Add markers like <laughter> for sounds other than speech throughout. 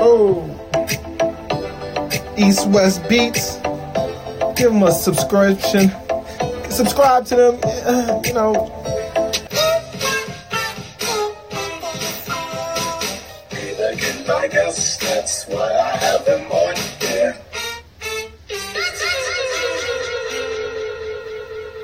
Oh, East West Beats. Give them a subscription. Subscribe to them. uh, you know, Again, I guess that's why I have them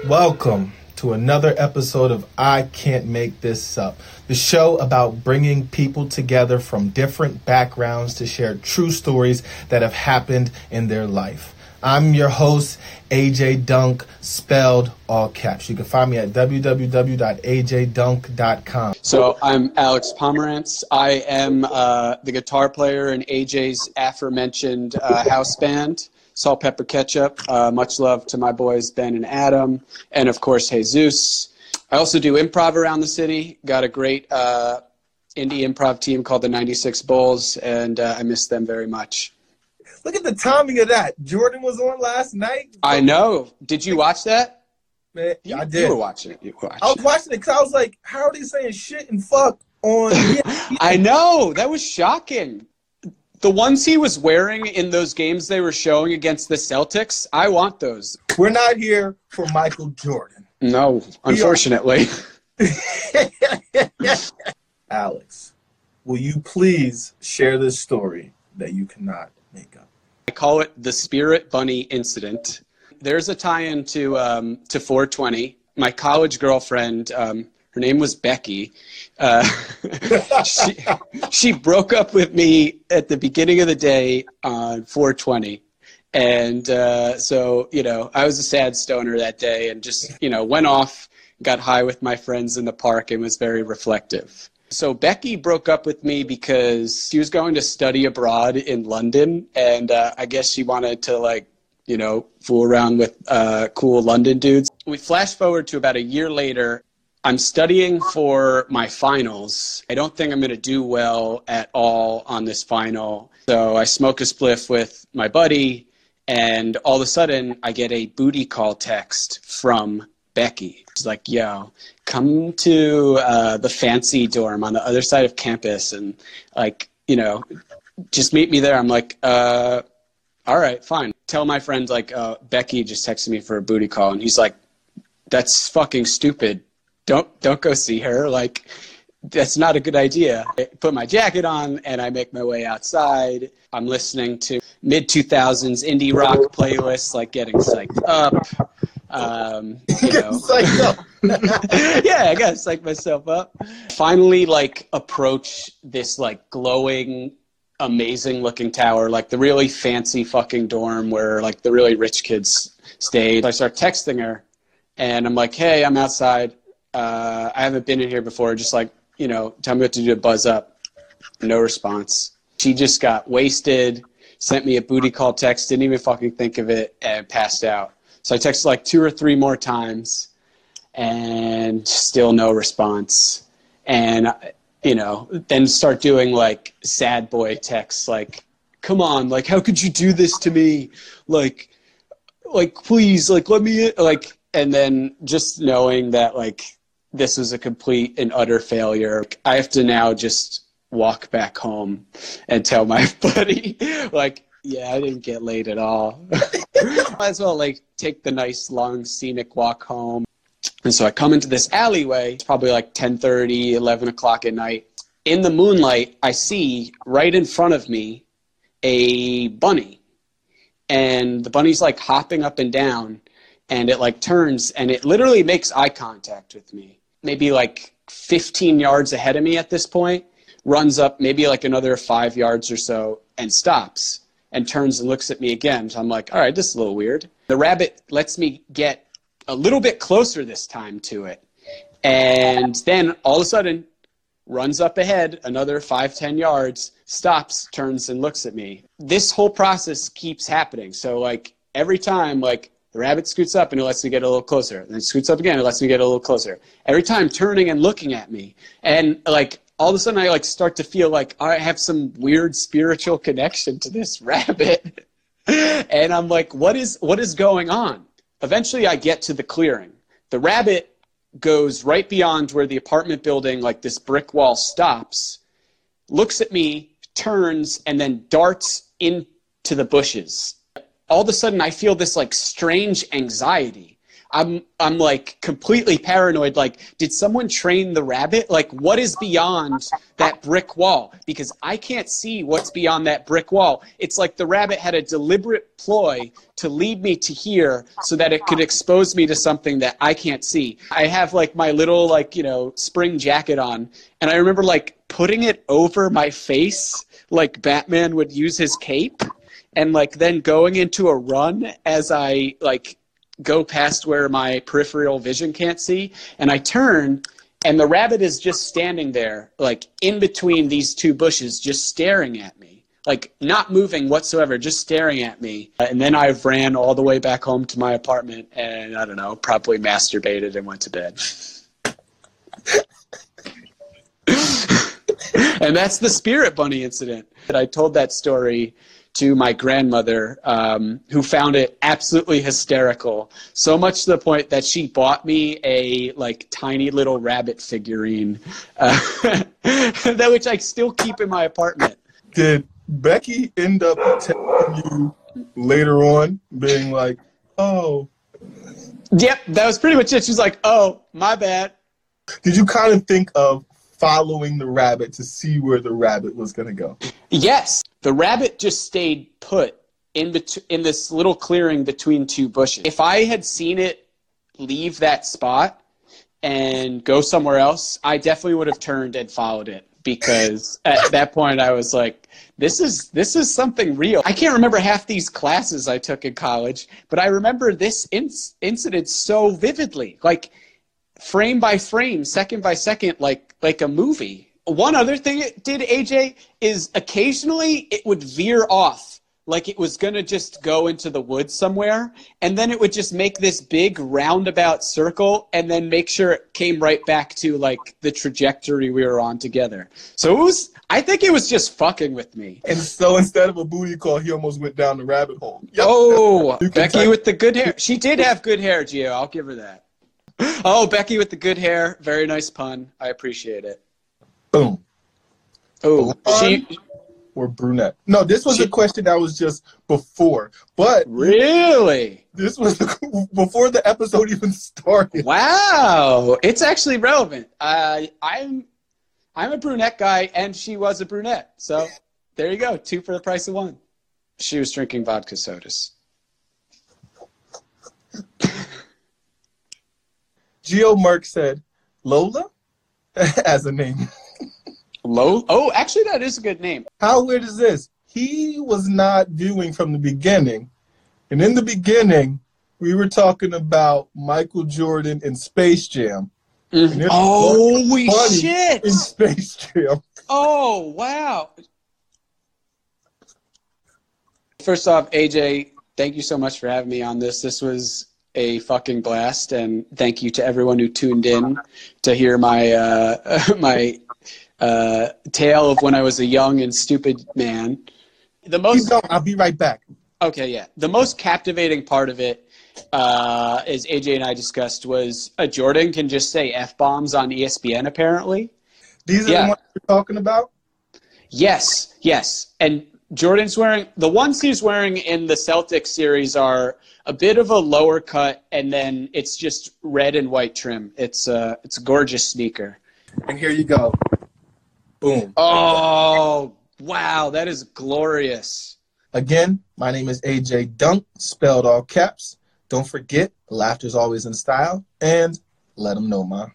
Welcome to another episode of I Can't Make This Up, the show about bringing people together from different backgrounds to share true stories that have happened in their life. I'm your host, AJ Dunk, spelled all caps. You can find me at www.ajdunk.com. So I'm Alex Pomerantz. I am uh, the guitar player in AJ's aforementioned uh, house band, Salt Pepper Ketchup. Uh, much love to my boys Ben and Adam, and of course Jesus. I also do improv around the city. Got a great uh, indie improv team called the 96 Bulls, and uh, I miss them very much. Look at the timing of that. Jordan was on last night. I know. Did you watch that? Man, You, I You did. were watching it. You were watching I was it. watching it because I was like, how are they saying shit and fuck on? <laughs> I know that was shocking. The ones he was wearing in those games they were showing against the Celtics, I want those. We're not here for Michael Jordan. No, unfortunately. <laughs> Alex, will you please share this story that you cannot make up? I call it the Spirit Bunny incident. There's a tie-in to um, to 420. My college girlfriend, um, her name was Becky. Uh, <laughs> she she broke up with me at the beginning of the day on 420. And uh, so, you know, I was a sad stoner that day and just, you know, went off, got high with my friends in the park and was very reflective. So Becky broke up with me because she was going to study abroad in London, and uh, I guess she wanted to like, you know, fool around with uh, cool London dudes. We flash forward to about a year later. I'm studying for my finals. I don't think I'm going to do well at all on this final. So I smoke a spliff with my buddy, and all of a sudden I get a booty call text from Becky. She's like, yo, come to uh, the fancy dorm on the other side of campus and, like, you know, just meet me there. I'm like, uh, all right, fine. Tell my friend, like, uh, Becky just texted me for a booty call. And he's like, that's fucking stupid. Don't, don't go see her. Like, that's not a good idea. I put my jacket on and I make my way outside. I'm listening to mid 2000s indie rock playlists, like getting psyched up. Um, <laughs> you know, Psyched up. <laughs> yeah, I gotta psych myself up. Finally, like approach this like glowing, amazing looking tower, like the really fancy fucking dorm where like the really rich kids stayed. I start texting her, and I'm like, "Hey, I'm outside. Uh, I haven't been in here before. Just like you know, tell me what to do to buzz up." No response. She just got wasted. Sent me a booty call text. Didn't even fucking think of it, and passed out. So I texted like two or three more times and still no response. And, you know, then start doing like sad boy texts like, come on, like, how could you do this to me? Like, like, please, like, let me, like, and then just knowing that, like, this was a complete and utter failure. I have to now just walk back home and tell my <laughs> buddy, like, yeah, I didn't get laid at all. <laughs> Might as well like take the nice long scenic walk home. And so I come into this alleyway. It's probably like 10:30, 11 o'clock at night. In the moonlight, I see right in front of me a bunny, and the bunny's like hopping up and down, and it like turns and it literally makes eye contact with me. Maybe like 15 yards ahead of me at this point. Runs up maybe like another five yards or so and stops and turns and looks at me again. So I'm like, all right, this is a little weird. The rabbit lets me get a little bit closer this time to it. And then all of a sudden, runs up ahead another five, ten yards, stops, turns, and looks at me. This whole process keeps happening. So, like, every time, like, the rabbit scoots up and it lets me get a little closer. And then it scoots up again, it lets me get a little closer. Every time turning and looking at me. And, like, all of a sudden I like start to feel like I have some weird spiritual connection to this <laughs> rabbit. and I'm like, what is what is going on? Eventually, I get to the clearing. The rabbit goes right beyond where the apartment building, like this brick wall, stops. Looks at me, turns, and then darts into the bushes. All of a sudden, I feel this like strange anxiety. I'm I'm like completely paranoid. Like, did someone train the rabbit? Like, what is beyond that brick wall? Because I can't see what's beyond that brick wall. It's like the rabbit had a deliberate ploy to lead me to here so that it could expose me to something that I can't see. I have like my little like, you know, spring jacket on, and I remember like putting it over my face like Batman would use his cape and like then going into a run as I like go past where my peripheral vision can't see, and I turn, and the rabbit is just standing there, like in between these two bushes, just staring at me, like not moving whatsoever, just staring at me. Uh, and then I ran all the way back home to my apartment, and I don't know, probably masturbated and went to bed. <laughs> and that's the spirit bunny incident. I told that story to my grandmother, um, who found it absolutely hysterical. So much to the point that she bought me a like tiny little rabbit figurine, uh, <laughs> that which I still keep in my apartment. Did Becky end up telling you later on, being like, "Oh"? Yep, that was pretty much it. She's like, "Oh, my bad." Did you kind of think of following the rabbit to see where the rabbit was going to go? Yes, the rabbit just stayed put in bet- in this little clearing between two bushes. If I had seen it leave that spot and go somewhere else, I definitely would have turned and followed it because <laughs> at that point I was like, this is this is something real. I can't remember half these classes I took in college, but I remember this inc- incident so vividly, like frame by frame, second by second, like like a movie. One other thing it did, AJ, is occasionally it would veer off like it was going to just go into the woods somewhere and then it would just make this big roundabout circle and then make sure it came right back to like the trajectory we were on together. So it was i think it was just fucking with me. And so instead of a booty call, he almost went down the rabbit hole. Yep. oh becky type- with the good hair. She did have good hair gio. I'll give her that oh becky with the good hair very nice pun i appreciate it Boom. oh she Or brunette. No, this was a question that was just before, but really this was <laughs> before the episode even started. Wow, it's actually relevant. Uh, I'm I'm a brunette guy, and she was a brunette. So there you go, two for the price of one. She was drinking vodka sodas. Geo Merck said, Lola <laughs> as a name. Low. Oh, actually, that is a good name. How weird is this? He was not viewing from the beginning. And in the beginning, we were talking about Michael Jordan in Space Jam. Mm. And there's Holy shit! In Space Jam. Oh wow. First off, AJ, thank you so much for having me on this. This was a fucking blast, and thank you to everyone who tuned in to hear my uh, <laughs> my uh, tale of when I was a young and stupid man. The most going. I'll be right back. Okay, yeah. The most captivating part of it, uh, as AJ and I discussed, was uh, Jordan can just say f bombs on ESPN. Apparently, These are Yeah. the ones we're talking about? yes, yes. And Jordan's wearing the ones he's wearing in the Celtics series are a bit of a lower cut, and then it's just red and white trim. It's uh, it's a gorgeous sneaker. And here you go. Boom. Oh wow, that is glorious. Again, my name is AJ Dunk, spelled all caps. Don't forget, laughter's always in style, and let them know, ma.